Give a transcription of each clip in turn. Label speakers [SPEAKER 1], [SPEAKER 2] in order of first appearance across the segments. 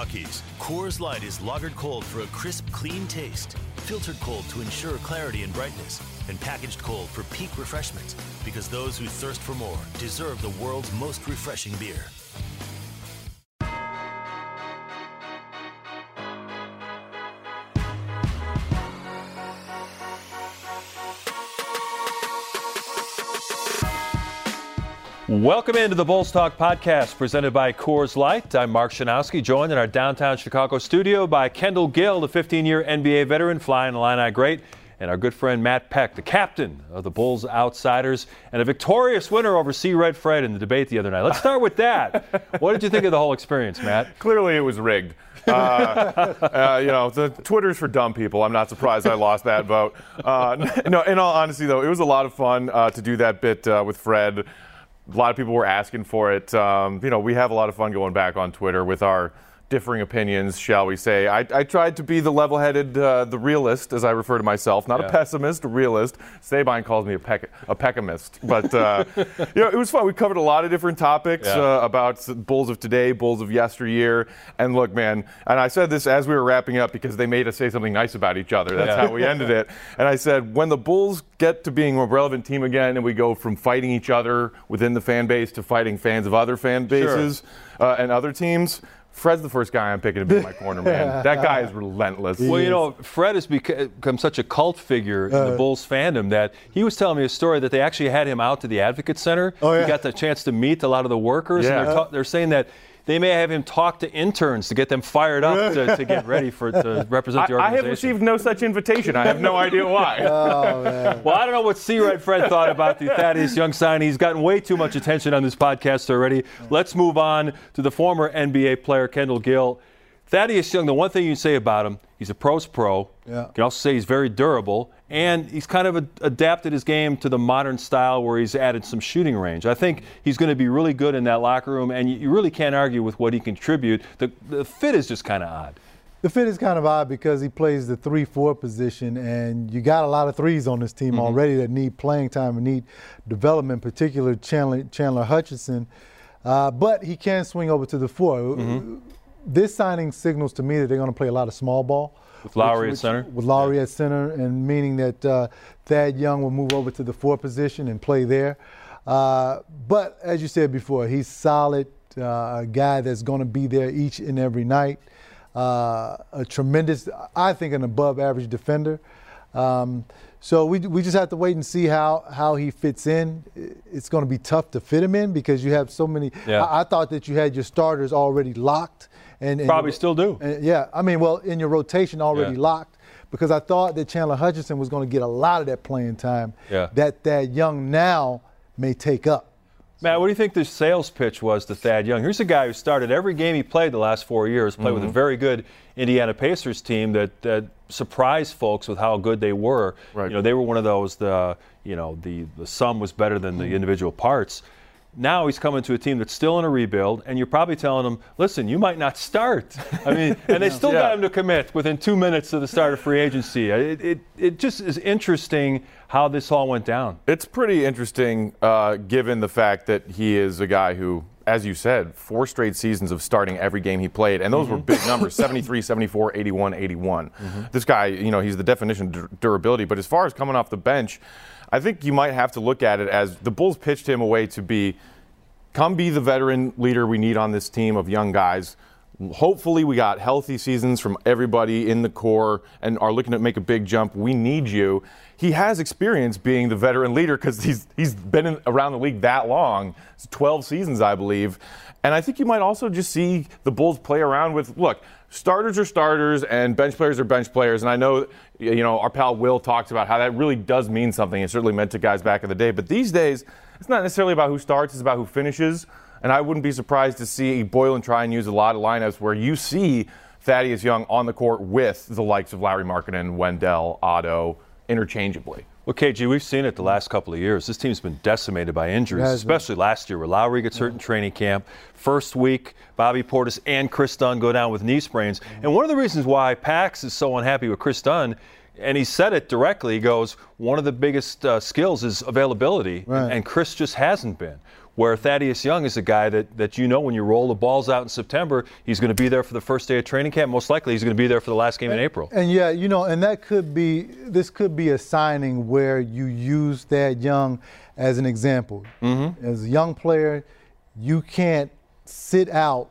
[SPEAKER 1] Rockies, Coors Light is lagered cold for a crisp, clean taste. Filtered cold to ensure clarity and brightness. And packaged cold for peak refreshment. Because those who thirst for more deserve the world's most refreshing beer.
[SPEAKER 2] Welcome into the Bulls Talk podcast presented by Coors Light. I'm Mark Schanowski, joined in our downtown Chicago studio by Kendall Gill, the 15 year NBA veteran, flying Illini great, and our good friend Matt Peck, the captain of the Bulls Outsiders, and a victorious winner over C. Red Fred in the debate the other night. Let's start with that. what did you think of the whole experience, Matt?
[SPEAKER 3] Clearly, it was rigged. Uh, uh, you know, the Twitter's for dumb people. I'm not surprised I lost that vote. Uh, no, in all honesty, though, it was a lot of fun uh, to do that bit uh, with Fred a lot of people were asking for it. Um, you know, we have a lot of fun going back on Twitter with our differing opinions, shall we say. I, I tried to be the level headed, uh, the realist, as I refer to myself, not yeah. a pessimist, a realist. Sabine calls me a, peck, a peckamist. But, uh, you know, it was fun. We covered a lot of different topics yeah. uh, about Bulls of today, Bulls of yesteryear. And look, man, and I said this as we were wrapping up because they made us say something nice about each other. That's yeah. how we ended it. And I said, when the Bulls get to being a relevant team again and we go from fighting each other within the fan base to fighting fans of other fan bases sure. Uh, and other teams, Fred's the first guy I'm picking to be my corner man. That guy is relentless.
[SPEAKER 2] Well, you know, Fred has become such a cult figure in the uh. Bulls fandom that he was telling me a story that they actually had him out to the Advocate Center.
[SPEAKER 4] Oh, yeah.
[SPEAKER 2] He got the chance to meet a lot of the workers,
[SPEAKER 3] yeah.
[SPEAKER 2] and they're, ta- they're saying that they may have him talk to interns to get them fired up to, to get ready for to represent the organization.
[SPEAKER 3] I have received no such invitation. I have no idea why.
[SPEAKER 4] oh, man.
[SPEAKER 2] Well, I don't know what C. Red Fred thought about the Thaddeus Young signing. He's gotten way too much attention on this podcast already. Let's move on to the former NBA player Kendall Gill. Thaddeus Young, the one thing you can say about him, he's a pro's pro.
[SPEAKER 4] Yeah.
[SPEAKER 2] You can also say he's very durable, and he's kind of a, adapted his game to the modern style where he's added some shooting range. I think he's going to be really good in that locker room, and you, you really can't argue with what he contribute. The, the fit is just kind of odd.
[SPEAKER 4] The fit is kind of odd because he plays the 3 4 position, and you got a lot of threes on this team mm-hmm. already that need playing time and need development, particularly Chandler, Chandler Hutchison. Uh, but he can swing over to the 4. Mm-hmm this signing signals to me that they're going to play a lot of small ball.
[SPEAKER 2] With Lauri which, which, at center?
[SPEAKER 4] With Lauri yeah. at center, and meaning that uh, Thad Young will move over to the four position and play there. Uh, but as you said before, he's solid, uh, a guy that's going to be there each and every night. Uh, a tremendous, I think, an above average defender. Um, so we, we just have to wait and see how, how he fits in. It's going to be tough to fit him in because you have so many.
[SPEAKER 2] Yeah.
[SPEAKER 4] I, I thought that you had your starters already locked and, and
[SPEAKER 2] probably still do.
[SPEAKER 4] And, yeah, I mean, well, in your rotation already yeah. locked because I thought that Chandler Hutchison was going to get a lot of that playing time
[SPEAKER 2] yeah.
[SPEAKER 4] that that Young now may take up.
[SPEAKER 2] Matt, what do you think the sales pitch was to Thad Young? Here's a guy who started every game he played the last four years, played mm-hmm. with a mm-hmm. very good Indiana Pacers team that, that surprised folks with how good they were.
[SPEAKER 3] Right.
[SPEAKER 2] You know, they were one of those the you know the the sum was better than the mm-hmm. individual parts. Now he's coming to a team that's still in a rebuild, and you're probably telling him, listen, you might not start. I mean, and they still yeah. got him to commit within two minutes of the start of free agency. It, it, it just is interesting how this all went down.
[SPEAKER 3] It's pretty interesting uh, given the fact that he is a guy who, as you said, four straight seasons of starting every game he played, and those mm-hmm. were big numbers 73, 74, 81, 81. Mm-hmm. This guy, you know, he's the definition of durability, but as far as coming off the bench, I think you might have to look at it as the Bulls pitched him away to be come be the veteran leader we need on this team of young guys. Hopefully, we got healthy seasons from everybody in the core and are looking to make a big jump. We need you. He has experience being the veteran leader because he's he's been in, around the league that long, It's 12 seasons, I believe. And I think you might also just see the Bulls play around with look, starters are starters and bench players are bench players. And I know, you know, our pal Will talks about how that really does mean something. It certainly meant to guys back in the day. But these days, it's not necessarily about who starts, it's about who finishes. And I wouldn't be surprised to see Boylen try and use a lot of lineups where you see Thaddeus Young on the court with the likes of Lauri Markkanen, Wendell, Otto interchangeably.
[SPEAKER 2] Well, KG, we've seen it the last couple of years. This team's been decimated by injuries, especially last year where Lauri gets hurt in training camp. First week, Bobby Portis and Kris Dunn go down with knee sprains. And one of the reasons why Pax is so unhappy with Kris Dunn and he said it directly. He goes, one of the biggest uh, skills is availability,
[SPEAKER 4] Right.
[SPEAKER 2] and Kris just hasn't been. Where Thaddeus Young is a guy that, that you know when you roll the balls out in September, he's going to be there for the first day of training camp. Most likely, he's going to be there for the last game in April.
[SPEAKER 4] And yeah, you know, and that could be this could be a signing where you use Thad Young as an example. Mm-hmm. As a young player, you can't sit out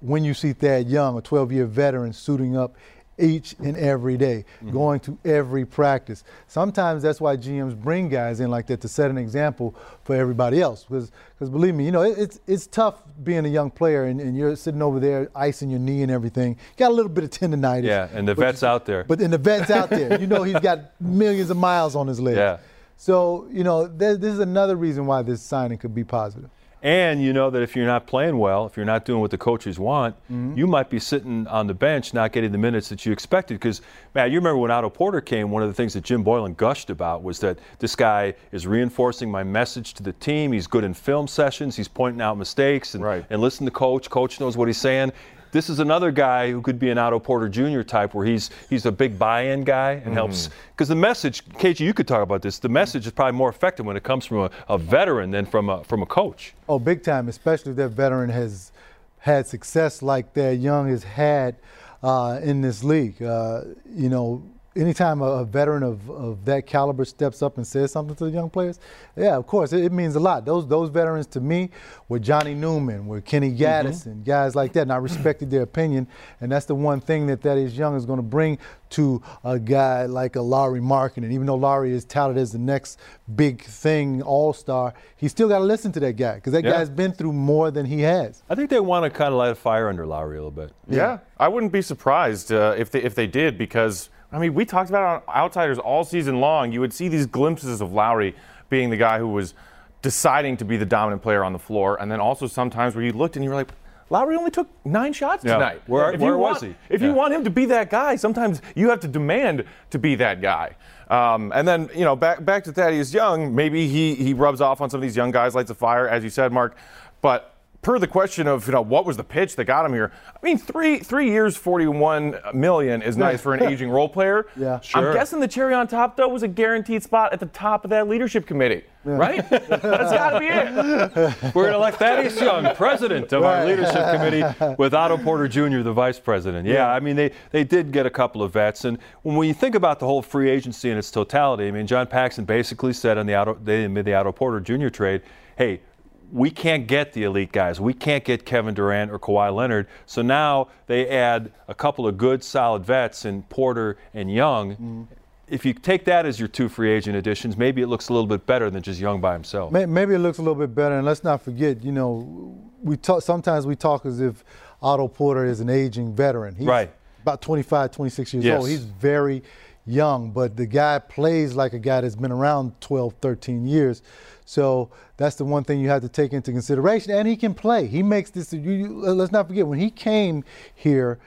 [SPEAKER 4] when you see Thad Young, a 12-year veteran, suiting up each and every day, mm-hmm. going to every practice. Sometimes that's why GMs bring guys in like that to set an example for everybody else. Because, because believe me, you know, it, it's it's tough being a young player and, and you're sitting over there icing your knee and everything. Got a little bit of tendonitis.
[SPEAKER 2] Yeah, and the vet's
[SPEAKER 4] you-
[SPEAKER 2] out there.
[SPEAKER 4] But and the vet's out there. You know, he's got millions of miles on his leg.
[SPEAKER 2] Yeah.
[SPEAKER 4] So you know, th- this is another reason why this signing could be positive.
[SPEAKER 2] And you know that if you're not playing well, if you're not doing what the coaches want, mm-hmm. you might be sitting on the bench not getting the minutes that you expected. Because, Matt, you remember when Otto Porter came, one of the things that Jim Boylen gushed about was that this guy is reinforcing my message to the team. He's good in film sessions, he's pointing out mistakes and,
[SPEAKER 3] Right.
[SPEAKER 2] and listen to coach. Coach knows what he's saying. This is another guy who could be an Otto Porter Jr. type, where he's he's a big buy-in guy and helps. Because the message, KG, you could talk about this. The message is probably more effective when it comes from a, a veteran than from a from a coach.
[SPEAKER 4] Oh, big time, especially if that veteran has had success like Thad Young has had uh, in this league. Uh, you know, anytime a, a veteran of, of that caliber steps up and says something to the young players, yeah, of course, it, it means a lot. Those those veterans to me were Johnny Newman, were Kenny Gattison, and guys like that, and I respected their opinion. And that's the one thing that that is Young is going to bring to a guy like a Lauri Markin. And even though Lauri is touted as the next big thing, all star, he still got to listen to that guy because that
[SPEAKER 2] Yeah.
[SPEAKER 4] guy's been through more than he has.
[SPEAKER 2] I think they want to kind of light a fire under Lauri a little bit.
[SPEAKER 3] Yeah, I wouldn't be surprised uh, if they if they did because I mean we talked about it on Outsiders all season long. You would see these glimpses of Lauri being the guy who was deciding to be the dominant player on the floor, and then also sometimes where you looked and you were like. Lauri only took nine shots
[SPEAKER 2] Yeah.
[SPEAKER 3] tonight.
[SPEAKER 2] Where-
[SPEAKER 3] if
[SPEAKER 2] where was
[SPEAKER 3] want,
[SPEAKER 2] he?
[SPEAKER 3] If
[SPEAKER 2] Yeah.
[SPEAKER 3] you want him to be that guy, sometimes you have to demand to be that guy. Um, and then, you know, back back to Thaddeus Young, maybe he he rubs off on some of these young guys, lights a fire, as you said, Mark. But per the question of you know what was the pitch that got him here, I mean three three years, forty one million is nice for an aging role player.
[SPEAKER 4] Yeah.
[SPEAKER 2] Sure.
[SPEAKER 3] I'm guessing the cherry on top though was a guaranteed spot at the top of that leadership committee, right? That's got to be it.
[SPEAKER 2] We're going to elect Thaddeus Young, president of our leadership committee, with Otto Porter Jr., the vice president. Yeah, I mean, they, they did get a couple of vets. And when you think about the whole free agency in its totality, I mean, John Paxson basically said on the Otto, they made the Otto Porter Jr. trade, hey, we can't get the elite guys. We can't get Kevin Durant or Kawhi Leonard. So now they add a couple of good, solid vets in Porter and Young. Mm-hmm. If you take that as your two free agent additions, maybe it looks a little bit better than just Young by himself.
[SPEAKER 4] Maybe it looks a little bit better, and let's not forget, you know, we talk. Sometimes we talk as if Otto Porter is an aging veteran. He's
[SPEAKER 2] Right.
[SPEAKER 4] About 25, 26 years
[SPEAKER 2] Yes.
[SPEAKER 4] old. He's very young, but the guy plays like a guy that's been around 12, 13 years. So that's the one thing you have to take into consideration. And he can play. He makes this. You, you- let's not forget when he came here.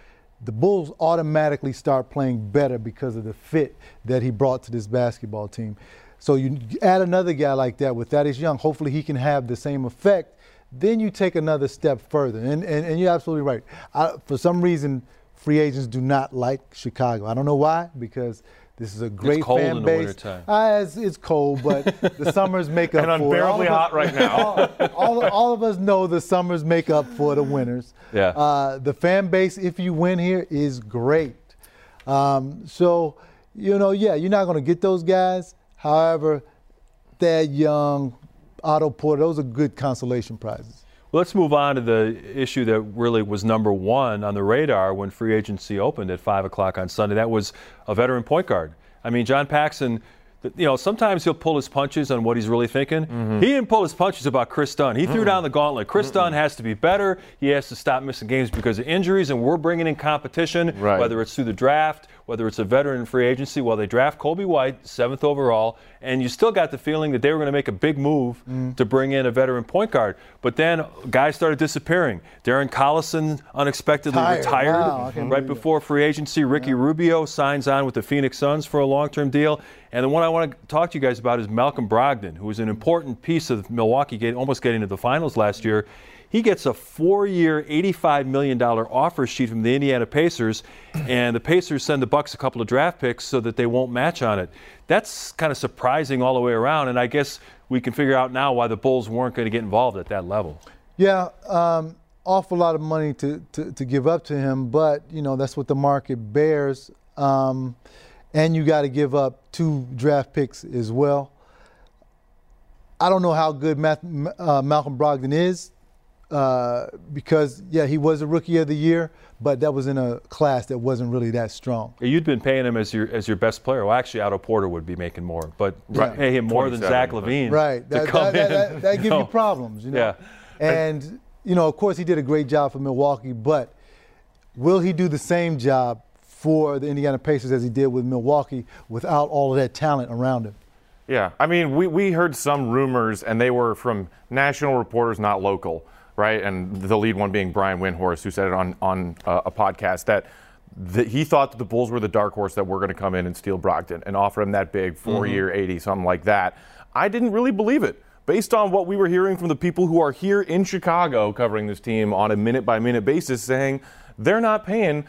[SPEAKER 4] The Bulls automatically start playing better because of the fit that he brought to this basketball team. So you add another guy like that with Thaddeus Young, hopefully he can have the same effect. Then you take another step further. And, and, and you're absolutely right. I, for some reason, free agents do not like Chicago. I don't know why, because this is a great
[SPEAKER 2] cold
[SPEAKER 4] fan
[SPEAKER 2] in the
[SPEAKER 4] base. Uh, it's, it's cold, but the summers make up
[SPEAKER 3] And
[SPEAKER 4] for it.
[SPEAKER 3] Unbearably
[SPEAKER 4] us-
[SPEAKER 3] hot right now.
[SPEAKER 4] all, all, all of us know the summers make up for the winters.
[SPEAKER 2] Yeah.
[SPEAKER 4] Uh, the fan base, if you win here, is great. Um, so, you know, yeah, you're not going to get those guys. However, Thad Young, Otto Porter, those are good consolation prizes.
[SPEAKER 2] Let's move on to the issue that really was number one on the radar when free agency opened at 5 o'clock on Sunday. That was a veteran point guard. I mean, John Paxson, you know, sometimes he'll pull his punches on what he's really thinking. Mm-hmm. He didn't pull his punches about Kris Dunn. He threw down the gauntlet. Kris Dunn has to be better. He has to stop missing games because of injuries, and we're bringing in competition,
[SPEAKER 3] Right.
[SPEAKER 2] whether it's through the draft, whether it's a veteran free agency. Well, they draft Coby White, seventh overall, and you still got the feeling that they were going to make a big move mm. to bring in a veteran point guard. But then guys started disappearing. Darren Collison unexpectedly
[SPEAKER 4] Tired.
[SPEAKER 2] retired
[SPEAKER 4] wow,
[SPEAKER 2] right before free agency. Ricky yeah. Rubio signs on with the Phoenix Suns for a long-term deal. And the one I want to talk to you guys about is Malcolm Brogdon, who was an important piece of Milwaukee almost getting to the finals last year. He gets a four year, $85 million offer sheet from the Indiana Pacers, and the Pacers send the Bucks a couple of draft picks so that they won't match on it. That's kind of surprising all the way around, and I guess we can figure out now why the Bulls weren't going to get involved at that level.
[SPEAKER 4] Yeah, um, awful lot of money to, to, to, give up to him, but, you know, that's what the market bears. Um, and you got to give up two draft picks as well. I don't know how good Math, uh, Malcolm Brogdon is uh, because yeah, he was a rookie of the year, but that was in a class that wasn't really that strong.
[SPEAKER 2] You'd been paying him as your as your best player. Well, actually, Otto Porter would be making more, but yeah. pay him more than Zach LaVine.
[SPEAKER 4] Right, that, that, that, that, that gives you problems, you know.
[SPEAKER 2] Yeah.
[SPEAKER 4] And you know, of course, he did a great job for Milwaukee, but will he do the same job for the Indiana Pacers as he did with Milwaukee without all of that talent around him?
[SPEAKER 3] Yeah, I mean, we, we heard some rumors, and they were from national reporters, not local right? And the lead one being Brian Windhorst, who said it on on uh, a podcast that. The, he thought that the Bulls were the dark horse that were going to come in and steal Brogdon and offer him that big four-year, mm-hmm. 80, something like that. I didn't really believe it based on what we were hearing from the people who are here in Chicago covering this team on a minute by minute basis, saying they're not paying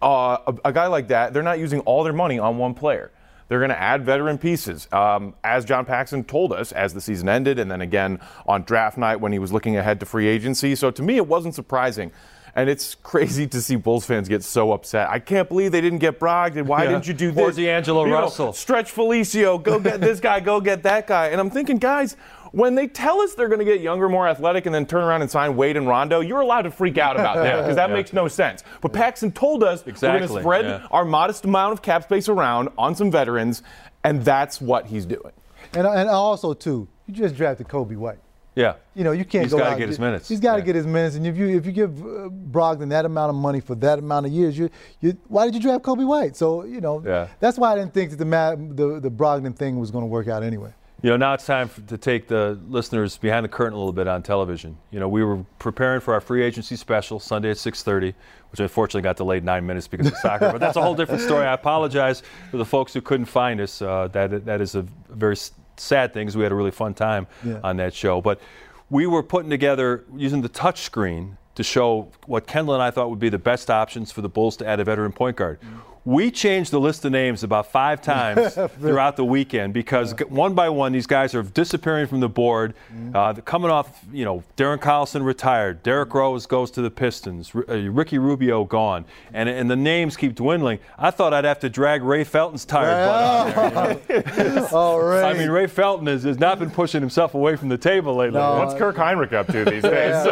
[SPEAKER 3] uh, a, a, guy like that. They're not using all their money on one player. They're going to add veteran pieces. Um, as John Paxson told us as the season ended, and then again on draft night when he was looking ahead to free agency. So to me, it wasn't surprising. And it's crazy to see Bulls fans get so upset. I can't believe they didn't get Brogdon. Why yeah. didn't you do this?
[SPEAKER 2] Or D'Angelo
[SPEAKER 3] you
[SPEAKER 2] Russell.
[SPEAKER 3] Know, stretch Felicio. Go get this guy. Go get that guy. And I'm thinking, guys, when they tell us they're going to get younger, more athletic, and then turn around and sign Wade and Rondo, you're allowed to freak out about that because that yeah. makes no sense. But Paxson told us exactly. we're going to spread yeah. our modest amount of cap space around on some veterans, and that's what he's doing.
[SPEAKER 4] And, and also, too, you just drafted Coby White.
[SPEAKER 2] Yeah.
[SPEAKER 4] You know, you can't
[SPEAKER 2] he's
[SPEAKER 4] go
[SPEAKER 2] got to get his minutes.
[SPEAKER 4] He's got to
[SPEAKER 2] yeah.
[SPEAKER 4] get his minutes. And if you if you give uh, Brogdon that amount of money for that amount of years, you you why did you draft Coby White? So you know,
[SPEAKER 2] yeah.
[SPEAKER 4] that's why I didn't think that the the the Brogdon thing was going to work out anyway.
[SPEAKER 2] You know, now it's time for, to take the listeners behind the curtain a little bit on television. You know, we were preparing for our free agency special Sunday at 6:30, which unfortunately got delayed nine minutes because of soccer. but that's a whole different story. I apologize for the folks who couldn't find us. Uh, that that is a very sad thing because we had a really fun time yeah. on that show. But we were putting together using the touch screen to show what Kendall and I thought would be the best options for the Bulls to add a veteran point guard. Mm-hmm we changed the list of names about five times throughout the weekend because yeah. one by one these guys are disappearing from the board. Mm-hmm. Uh, coming off, you know, Darren Collison retired, Derrick Rose goes to the Pistons, R- uh, Ricky Rubio gone, and and the names keep dwindling. I thought I'd have to drag Ray Felton's tired yeah. butt on
[SPEAKER 4] there. You know? oh, Ray.
[SPEAKER 2] I mean, Ray Felton has, has not been pushing himself away from the table lately.
[SPEAKER 3] No. What's Kirk Hinrich up to these days?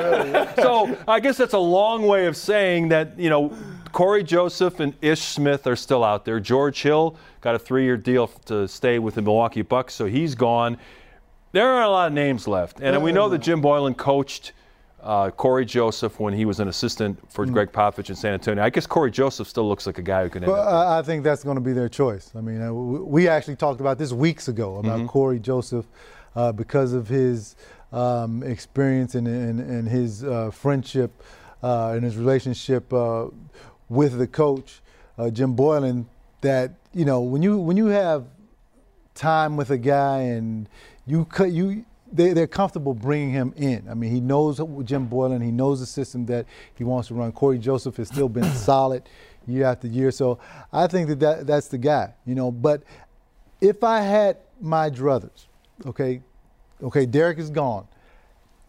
[SPEAKER 2] so I guess that's a long way of saying that you know Cory Joseph and Ish Smith are still out there. George Hill got a three year deal to stay with the Milwaukee Bucks, so he's gone. There aren't a lot of names left. And we know that Jim Boylen coached uh, Cory Joseph when he was an assistant for mm. Gregg Popovich in San Antonio. I guess Cory Joseph still looks like a guy who can.
[SPEAKER 4] Well, I think that's going to be their choice. I mean, uh, we actually talked about this weeks ago about mm-hmm. Cory Joseph uh, because of his um, experience and, and, and his uh, friendship uh, and his relationship uh, with the coach, uh, Jim Boylen, that you know when you when you have time with a guy and you cut you they, they're comfortable bringing him in. I mean, he knows Jim Boylen. He knows the system that he wants to run. Cory Joseph has still been solid year after year. So I think that, that that's the guy, you know. But if I had my druthers, okay, okay, Derrick is gone.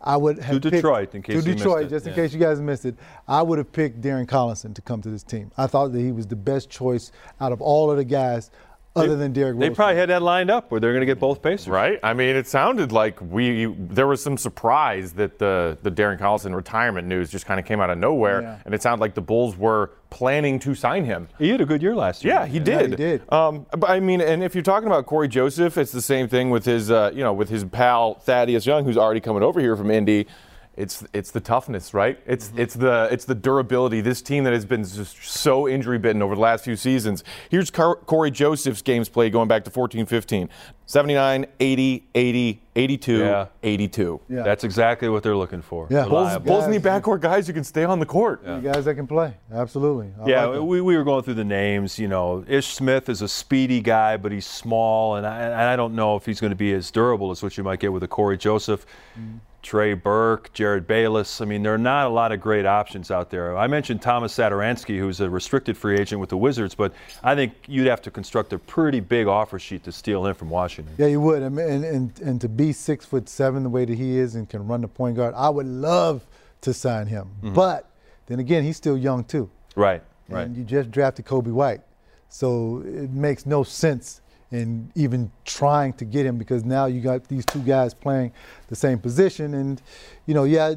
[SPEAKER 4] I would have
[SPEAKER 2] to Detroit in case
[SPEAKER 4] to Detroit, just in yeah. case you guys missed it. I would have picked Darren Collison to come to this team. I thought that he was the best choice out of all of the guys other than Derrick
[SPEAKER 2] They probably had that lined up where they're going to get both Pacers.
[SPEAKER 3] Right? I mean, it sounded like we there was some surprise that the the Darren Collison retirement news just kind of came out of nowhere, yeah. and it sounded like the Bulls were planning to sign him.
[SPEAKER 2] He had a good year last year.
[SPEAKER 3] Yeah, he did.
[SPEAKER 4] Yeah, he did.
[SPEAKER 3] Um, but I mean, and if you're talking about Cory Joseph, it's the same thing with his uh, you know with his pal Thaddeus Young, who's already coming over here from Indy it's it's the toughness, right? It's
[SPEAKER 2] Mm-hmm.
[SPEAKER 3] it's the it's the durability. This team that has been just so injury bitten over the last few seasons. Here's Cor- Cory Joseph's games played going back to 14 15. 79, 80, 80, 82,
[SPEAKER 2] Yeah.
[SPEAKER 3] 82.
[SPEAKER 4] Yeah.
[SPEAKER 2] That's exactly what they're looking for.
[SPEAKER 4] Yeah.
[SPEAKER 3] Bulls,
[SPEAKER 2] Reliable.
[SPEAKER 3] Bulls need backcourt guys who can stay on the court.
[SPEAKER 4] You guys that can play, absolutely. I
[SPEAKER 2] Yeah,
[SPEAKER 4] like
[SPEAKER 2] we, we were going through the names. You know, Ish Smith is a speedy guy, but he's small, and I, and I don't know if he's going to be as durable as what you might get with a Cory Joseph, Trey Burke, Jerryd Bayless. I mean, there are not a lot of great options out there. I mentioned Tomas Satoransky, who's a restricted free agent with the Wizards, but I think you'd have to construct a pretty big offer sheet to steal him from Washington.
[SPEAKER 4] Yeah, you would. I mean, and, and, and to be six foot seven the way that he is and can run the point guard, I would love to sign him. Mm-hmm. But then again, he's still young too.
[SPEAKER 2] Right, right.
[SPEAKER 4] And you just drafted Coby White. So it makes no sense in even trying to get him because now you got these two guys playing the same position. And, you know, yeah,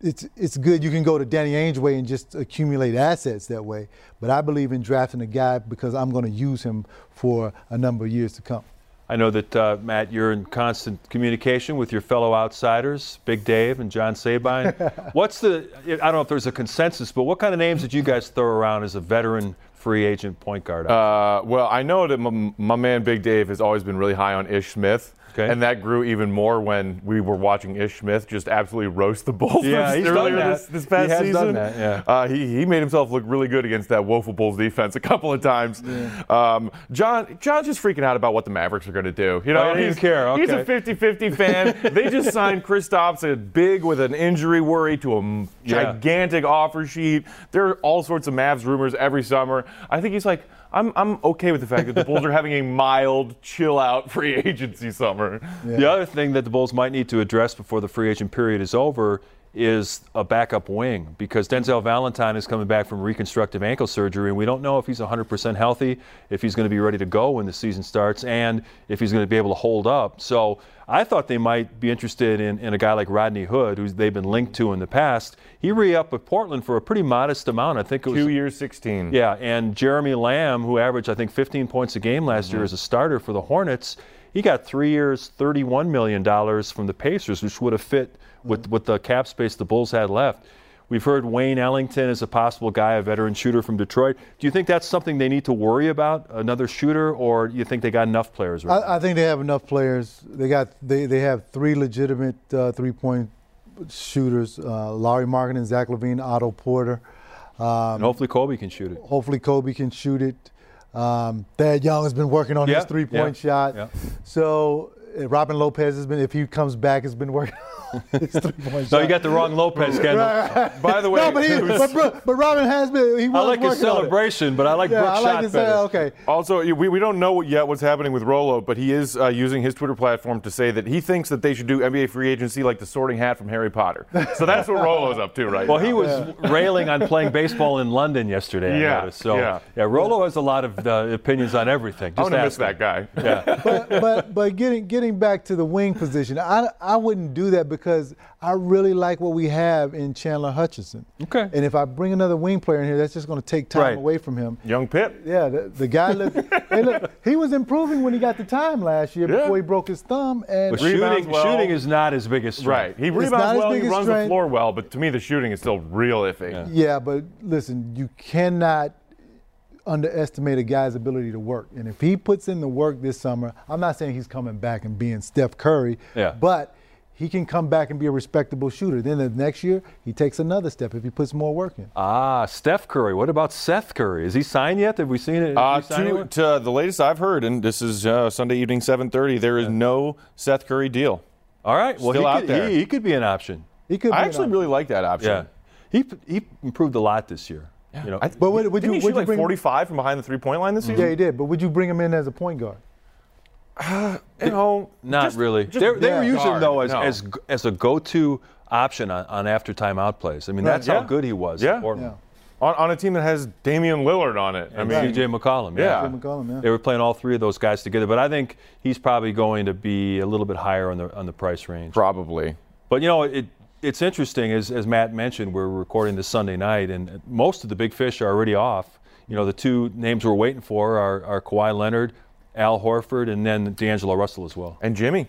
[SPEAKER 4] it's, it's good you can go to Danny Ainge way and just accumulate assets that way. But I believe in drafting a guy because I'm going to use him for a number of years to come.
[SPEAKER 2] I know that, uh, Matt, you're in constant communication with your fellow outsiders, Big Dave and John Sabine. What's the, I don't know if there's a consensus, but what kind of names did you guys throw around as a veteran free agent point guard?
[SPEAKER 3] Uh, well, I know that my, my man Big Dave has always been really high on Ish Smith.
[SPEAKER 2] Okay.
[SPEAKER 3] And that grew even more when we were watching Ish Smith just absolutely roast the Bulls
[SPEAKER 2] Yeah,
[SPEAKER 3] this-
[SPEAKER 2] he's done that.
[SPEAKER 3] this, this past
[SPEAKER 2] He has
[SPEAKER 3] season.
[SPEAKER 2] done that, yeah.
[SPEAKER 3] Uh, he, he made himself look really good against that woeful Bulls defense a couple of times. Um, John John's just freaking out about what the Mavericks are going to do. You know,
[SPEAKER 2] Oh, he doesn't
[SPEAKER 3] he's,
[SPEAKER 2] care,
[SPEAKER 3] he's a 50-50 fan. they just signed Kristaps a big with an injury worry to a m-
[SPEAKER 2] Yeah.
[SPEAKER 3] gigantic offer sheet. There are all sorts of Mavs rumors every summer. I think he's like, I'm, I'm okay with the fact that the Bulls are having a mild, chill out free agency summer.
[SPEAKER 2] The other thing that the Bulls might need to address before the free agent period is over is a backup wing because Denzel Valentine is coming back from reconstructive ankle surgery, and we don't know if he's 100% healthy, if he's going to be ready to go when the season starts, and if he's going to be able to hold up. So I thought they might be interested in, in a guy like Rodney Hood, who they've been linked to in the past. He re-upped with Portland for a pretty modest amount. I think it was
[SPEAKER 3] Two years, 16.
[SPEAKER 2] yeah, and Jeremy Lamb, who averaged, I think, 15 points a game last mm-hmm. year as a starter for the Hornets, he got three years, $31 million from the Pacers, which would have fit with, with the cap space the Bulls had left. We've heard Wayne Ellington is a possible guy, a veteran shooter from Detroit. Do you think that's something they need to worry about, another shooter, or do you think they got enough players right now?
[SPEAKER 4] I, I think they have enough players. They got they, they have three legitimate uh, three point shooters: uh, Lauri and Zach LaVine, Otto Porter. Um,
[SPEAKER 2] and hopefully Coby can shoot it.
[SPEAKER 4] hopefully Coby can shoot it. Um, Thad Young has been working on
[SPEAKER 2] Yeah,
[SPEAKER 4] his three point
[SPEAKER 2] yeah,
[SPEAKER 4] shot.
[SPEAKER 2] yeah.
[SPEAKER 4] So Robin Lopez has been, if he comes back, has been working on his three point shot.
[SPEAKER 2] No, you got the wrong Lopez, Kendall.
[SPEAKER 3] By the way,
[SPEAKER 4] no, but, he, but, bro- but Robin has been. He was
[SPEAKER 2] I like his
[SPEAKER 4] working on it.
[SPEAKER 2] celebration, but I like
[SPEAKER 4] Yeah,
[SPEAKER 2] Brooks'
[SPEAKER 4] I like
[SPEAKER 2] shot
[SPEAKER 4] to
[SPEAKER 2] better.
[SPEAKER 4] say, okay.
[SPEAKER 3] Also, we, we don't know yet what's happening with Rolo, but he is uh, using his Twitter platform to say that he thinks that they should do NBA free agency like the sorting hat from Harry Potter. So that's what Rolo's up to right
[SPEAKER 2] Well,
[SPEAKER 3] now.
[SPEAKER 2] he was railing on playing baseball in London yesterday. I
[SPEAKER 3] Yeah,
[SPEAKER 2] noticed. So
[SPEAKER 3] yeah.
[SPEAKER 2] yeah, Rolo has a lot of uh, opinions on everything.
[SPEAKER 3] I'm going to miss
[SPEAKER 2] him.
[SPEAKER 3] that guy.
[SPEAKER 2] Yeah.
[SPEAKER 4] but but but getting getting back to the wing position, I I wouldn't do that because I really like what we have in Chandler Hutchison.
[SPEAKER 2] Okay.
[SPEAKER 4] And if I bring another wing player in here, that's just going to take time
[SPEAKER 2] Right.
[SPEAKER 4] away from him.
[SPEAKER 3] Young Pip.
[SPEAKER 4] Yeah, the, the guy looked, hey, look. He was improving when he got the time last year
[SPEAKER 3] Yeah.
[SPEAKER 4] before he broke his thumb. And
[SPEAKER 2] But shooting,
[SPEAKER 3] well.
[SPEAKER 2] shooting is not his biggest strength.
[SPEAKER 3] Right. He
[SPEAKER 4] not
[SPEAKER 3] rebounds
[SPEAKER 4] his
[SPEAKER 3] well, he
[SPEAKER 4] biggest
[SPEAKER 3] runs the floor well, but to me, the shooting is still real iffy.
[SPEAKER 4] yeah, but listen, you cannot underestimate a guy's ability to work. And if he puts in the work this summer, I'm not saying he's coming back and being Steph Curry,
[SPEAKER 2] Yeah.
[SPEAKER 4] but he can come back and be a respectable shooter. Then the next year, he takes another step if he puts more work in.
[SPEAKER 2] Ah, Steph Curry. What about Seth Curry? Is he signed yet? Have we seen it?
[SPEAKER 3] Uh,
[SPEAKER 2] Has he signed
[SPEAKER 3] to, to the latest I've heard, and this is uh, Sunday evening, 7:30. There is no Seth Curry deal.
[SPEAKER 2] All right. Well,
[SPEAKER 3] still
[SPEAKER 2] he
[SPEAKER 3] out
[SPEAKER 2] could,
[SPEAKER 3] there.
[SPEAKER 2] He, he could be an option.
[SPEAKER 4] He could.
[SPEAKER 3] I actually
[SPEAKER 4] an
[SPEAKER 3] really like that option.
[SPEAKER 2] Yeah. He he improved a lot this year. You know,
[SPEAKER 3] I,
[SPEAKER 4] But would- would
[SPEAKER 3] didn't
[SPEAKER 4] you-
[SPEAKER 3] he
[SPEAKER 4] would
[SPEAKER 3] shoot
[SPEAKER 4] you
[SPEAKER 3] like
[SPEAKER 4] bring-
[SPEAKER 3] 45 from behind the three-point line this mm-hmm.
[SPEAKER 4] Yeah,
[SPEAKER 3] season?
[SPEAKER 4] he did. But would you bring him in as a point guard?
[SPEAKER 3] You know,
[SPEAKER 2] not
[SPEAKER 3] just-
[SPEAKER 2] really.
[SPEAKER 3] just
[SPEAKER 2] They, they were using him though as,
[SPEAKER 3] No.
[SPEAKER 2] as as a go-to option on, on after timeout plays. I mean, that's how good he was.
[SPEAKER 3] Yeah.
[SPEAKER 2] in
[SPEAKER 3] on, on a team that has Damian Lillard on it. I mean,
[SPEAKER 2] CJ McCollum.
[SPEAKER 3] Yeah.
[SPEAKER 4] McCollum, yeah.
[SPEAKER 2] They were playing all three of those guys together, but I think he's probably going to be a little bit higher on the on the price range.
[SPEAKER 3] probably.
[SPEAKER 2] But you know, it it's interesting as as Matt mentioned, we're recording this Sunday night, and most of the big fish are already off. You know, the two names we're waiting for are, are Kawhi Leonard, Al Horford, and then D'Angelo Russell as well.
[SPEAKER 3] And Jimmy.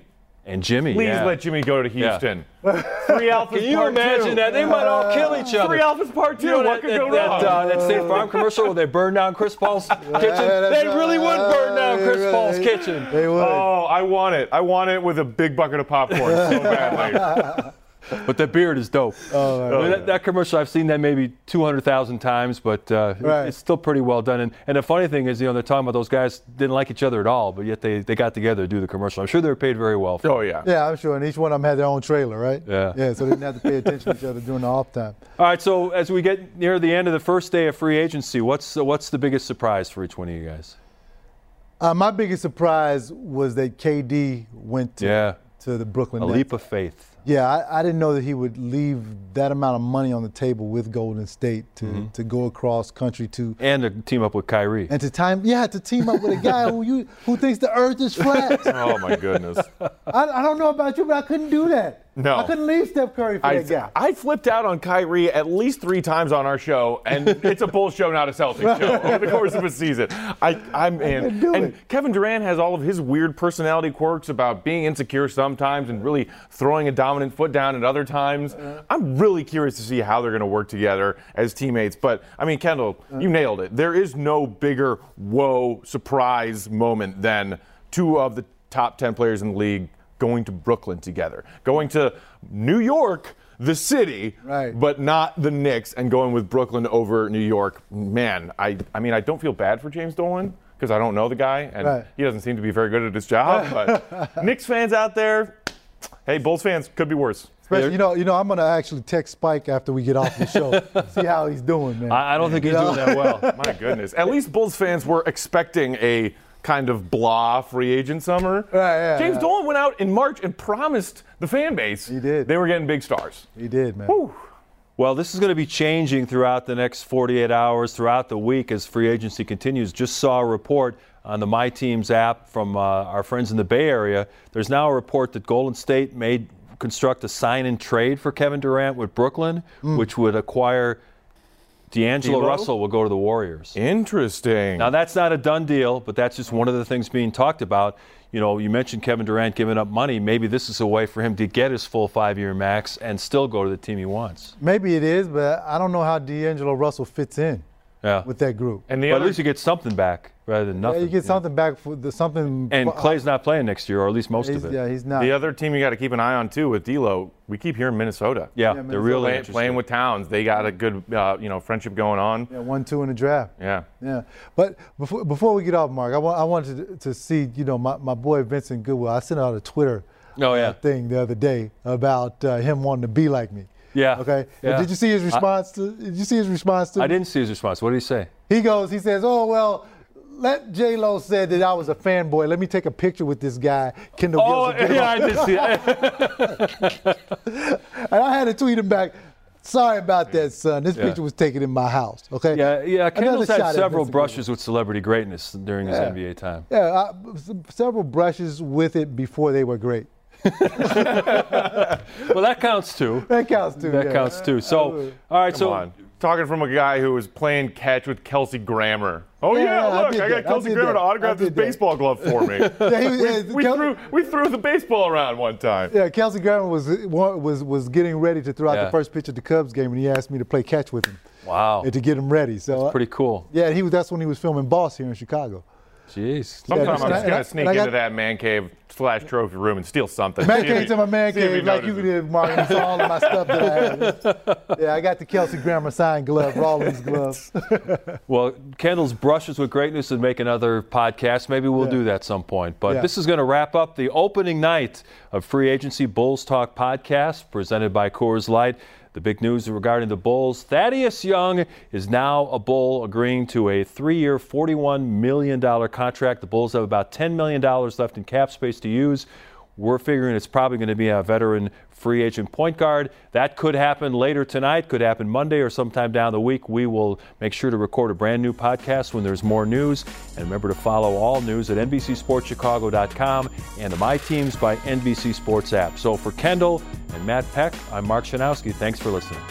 [SPEAKER 2] And Jimmy,
[SPEAKER 3] Please
[SPEAKER 2] yeah.
[SPEAKER 3] let Jimmy go to
[SPEAKER 2] Yeah.
[SPEAKER 3] Houston. Three Alphas
[SPEAKER 2] Can you imagine
[SPEAKER 3] two.
[SPEAKER 2] that? They might all kill each other.
[SPEAKER 3] Three Alphas part two.
[SPEAKER 2] You know
[SPEAKER 3] what
[SPEAKER 2] that,
[SPEAKER 3] could
[SPEAKER 2] that,
[SPEAKER 3] go
[SPEAKER 2] that,
[SPEAKER 3] wrong?
[SPEAKER 2] uh, that State Farm commercial where they burn down Chris Paul's kitchen?
[SPEAKER 4] that's
[SPEAKER 2] They really would burn down. Chris
[SPEAKER 4] They
[SPEAKER 2] Paul's kitchen.
[SPEAKER 4] They would.
[SPEAKER 3] Oh, I want it. I want it with a big bucket of popcorn so badly.
[SPEAKER 2] But that beard is dope.
[SPEAKER 4] Oh,
[SPEAKER 2] I mean, that, that commercial, I've seen that maybe 200,000 times, but uh,
[SPEAKER 4] Right.
[SPEAKER 2] it's still pretty well done. And, and the funny thing is, you know, they're talking about those guys didn't like each other at all, but yet they, they got together to do the commercial. I'm sure they were paid very well. For.
[SPEAKER 3] Oh yeah.
[SPEAKER 4] Yeah, I'm sure. And each one of them had their own trailer, right?
[SPEAKER 2] Yeah.
[SPEAKER 4] Yeah, so they didn't have to pay attention to each other during the off time.
[SPEAKER 2] All right, so as we get near the end of the first day of free agency, what's what's the biggest surprise for each one of you guys?
[SPEAKER 4] Uh, my biggest surprise was that KD went to,
[SPEAKER 2] Yeah.
[SPEAKER 4] to the Brooklyn
[SPEAKER 2] A
[SPEAKER 4] Nets.
[SPEAKER 2] leap of faith.
[SPEAKER 4] Yeah, I, I didn't know that he would leave that amount of money on the table with Golden State to,
[SPEAKER 2] Mm-hmm.
[SPEAKER 4] to go across country to
[SPEAKER 2] And to team up with Kyrie.
[SPEAKER 4] and to time yeah to team up with a guy who you who thinks the Earth is flat.
[SPEAKER 3] Oh my goodness.
[SPEAKER 4] I, I don't know about you, but I couldn't do that.
[SPEAKER 3] No.
[SPEAKER 4] I couldn't leave Steph Curry for
[SPEAKER 3] I,
[SPEAKER 4] that guy.
[SPEAKER 3] I flipped out on Kyrie at least three times on our show, and it's a Bulls show, not a Celtics show, over the course of a season. I, I'm in. And
[SPEAKER 4] it.
[SPEAKER 3] Kevin Durant has all of his weird personality quirks about being insecure sometimes and really throwing a dominant foot down at other times.
[SPEAKER 4] Uh-huh.
[SPEAKER 3] I'm really curious to see how they're going to work together as teammates. But, I mean, Kendall,
[SPEAKER 4] Uh-huh.
[SPEAKER 3] you nailed it. There is no bigger whoa surprise moment than two of the top 10 players in the league going to Brooklyn together, going to New York, the city,
[SPEAKER 4] Right.
[SPEAKER 3] but not the Knicks, and going with Brooklyn over New York. Man, I, I mean, I don't feel bad for James Dolan because I don't know the guy, and
[SPEAKER 4] Right.
[SPEAKER 3] he doesn't seem to be very good at his job. But Knicks fans out there, hey, Bulls fans, could be worse.
[SPEAKER 4] Especially, you know, you know, I'm gonna actually text Spike after we get off the show, see how he's doing, man.
[SPEAKER 2] I, I don't think he's doing that well.
[SPEAKER 3] My goodness. At least Bulls fans were expecting a kind of blah free agent summer.
[SPEAKER 4] Right, yeah,
[SPEAKER 3] James
[SPEAKER 4] yeah.
[SPEAKER 3] Dolan went out in March and promised the fan base
[SPEAKER 4] He did.
[SPEAKER 3] they were getting big stars.
[SPEAKER 4] he did, man.
[SPEAKER 2] Well, this is going to be changing throughout the next 48 hours, throughout the week as free agency continues. Just saw a report on the My Teams app from uh, our friends in the Bay Area. There's now a report that Golden State may construct a sign and trade for Kevin Durant with Brooklyn, which would acquire D'Angelo
[SPEAKER 3] D'Lo?
[SPEAKER 2] Russell will go to the Warriors.
[SPEAKER 3] Interesting.
[SPEAKER 2] Now that's not a done deal, but that's just one of the things being talked about. You know, you mentioned Kevin Durant giving up money. Maybe this is a way for him to get his full five-year max and still go to the team he wants.
[SPEAKER 4] Maybe it is, but I don't know how D'Angelo Russell fits in
[SPEAKER 2] Yeah.
[SPEAKER 4] with that group.
[SPEAKER 3] and the
[SPEAKER 2] But at least you get something back rather than
[SPEAKER 4] Yeah,
[SPEAKER 2] nothing.
[SPEAKER 4] you get something back for the something.
[SPEAKER 2] And Clay's not playing next year, or at least most of it.
[SPEAKER 4] yeah, he's not.
[SPEAKER 3] the other team you got to keep an eye on too with D'Lo. We keep hearing Minnesota.
[SPEAKER 2] Yeah,
[SPEAKER 4] Yeah,
[SPEAKER 2] they're really
[SPEAKER 3] Play- playing with Towns. They got a good, uh, you know, friendship going on.
[SPEAKER 4] yeah, one, two in the draft.
[SPEAKER 3] Yeah.
[SPEAKER 4] Yeah, but before before we get off, Mark, I, want, I wanted to, to see, you know, my, my boy Vincent Goodwill. I sent out a Twitter
[SPEAKER 2] Oh, yeah.
[SPEAKER 4] uh, thing the other day about uh, him wanting to be like me.
[SPEAKER 2] Yeah.
[SPEAKER 4] Okay.
[SPEAKER 2] Yeah.
[SPEAKER 4] Did you see his response to? Did you see his response to?
[SPEAKER 2] I didn't see his response. What did he say?
[SPEAKER 4] He goes, he says, "Oh well." Let J Lo said that I was a fanboy. Let me take a picture with this guy, Kendall
[SPEAKER 2] Oh,
[SPEAKER 4] Gilson.
[SPEAKER 2] yeah, I did see it.
[SPEAKER 4] And I had to tweet him back. Sorry about that, son. This
[SPEAKER 2] Yeah.
[SPEAKER 4] picture was taken in my house. Okay.
[SPEAKER 2] Yeah, yeah. Kendall's had several brushes with celebrity greatness during his
[SPEAKER 4] Yeah.
[SPEAKER 2] NBA time.
[SPEAKER 4] Yeah, I, several brushes with it before they were great.
[SPEAKER 2] Well, that counts too.
[SPEAKER 4] That counts too.
[SPEAKER 2] That
[SPEAKER 4] yeah.
[SPEAKER 2] counts too. So, all right.
[SPEAKER 3] Come
[SPEAKER 2] so,
[SPEAKER 3] on. Talking from a guy who was playing catch with Kelsey Grammer. Oh
[SPEAKER 4] Yeah,
[SPEAKER 3] yeah, look,
[SPEAKER 4] did
[SPEAKER 3] I, got
[SPEAKER 4] I
[SPEAKER 3] Kelsey
[SPEAKER 4] did
[SPEAKER 3] Grammer
[SPEAKER 4] that.
[SPEAKER 3] to autograph
[SPEAKER 4] I
[SPEAKER 3] this
[SPEAKER 4] that.
[SPEAKER 3] baseball glove for me.
[SPEAKER 4] Yeah, he-
[SPEAKER 3] we,
[SPEAKER 4] yeah, uh,
[SPEAKER 3] we
[SPEAKER 4] Kel-
[SPEAKER 3] threw we threw the baseball around one time.
[SPEAKER 4] Yeah, Kelsey Grammer was was was getting ready to throw out
[SPEAKER 2] Yeah.
[SPEAKER 4] the first pitch of the Cubs game, and he asked me to play catch with him
[SPEAKER 2] wow,
[SPEAKER 4] and to get him ready. So that's
[SPEAKER 2] pretty cool.
[SPEAKER 4] yeah, he was. That's when he was filming Boss here in Chicago.
[SPEAKER 2] Jeez.
[SPEAKER 3] Sometime
[SPEAKER 4] Yeah,
[SPEAKER 3] I'm just gonna sneak
[SPEAKER 4] I got-
[SPEAKER 3] into that man cave slash trophy room and steal something.
[SPEAKER 4] Man
[SPEAKER 3] See if
[SPEAKER 4] came to my man
[SPEAKER 3] see if he
[SPEAKER 4] cave like you
[SPEAKER 3] notices.
[SPEAKER 4] did, Mark. and saw all of my stuff that I have. Yeah, I got the Kelsey Grammer signed glove, Rawlings gloves.
[SPEAKER 2] Well, Kendall's brushes with greatness and make another podcast. Maybe we'll
[SPEAKER 4] Yeah.
[SPEAKER 2] do that some point. But
[SPEAKER 4] Yeah.
[SPEAKER 2] this is going to wrap up the opening night of Free Agency Bulls Talk podcast presented by Coors Light. The big news regarding the Bulls Thaddeus Young is now a Bull, agreeing to a three year, $41 million contract. The Bulls have about $10 million left in cap space to use. We're figuring it's probably going to be a veteran free agent point guard. That could happen later tonight, could happen Monday or sometime down the week. We will make sure to record a brand new podcast when there's more news. And remember to follow all news at NBCSportsChicago.com and the My Teams by NBC Sports app. So for Kendall and Matt Peck, I'm Mark Schanowski. Thanks for listening.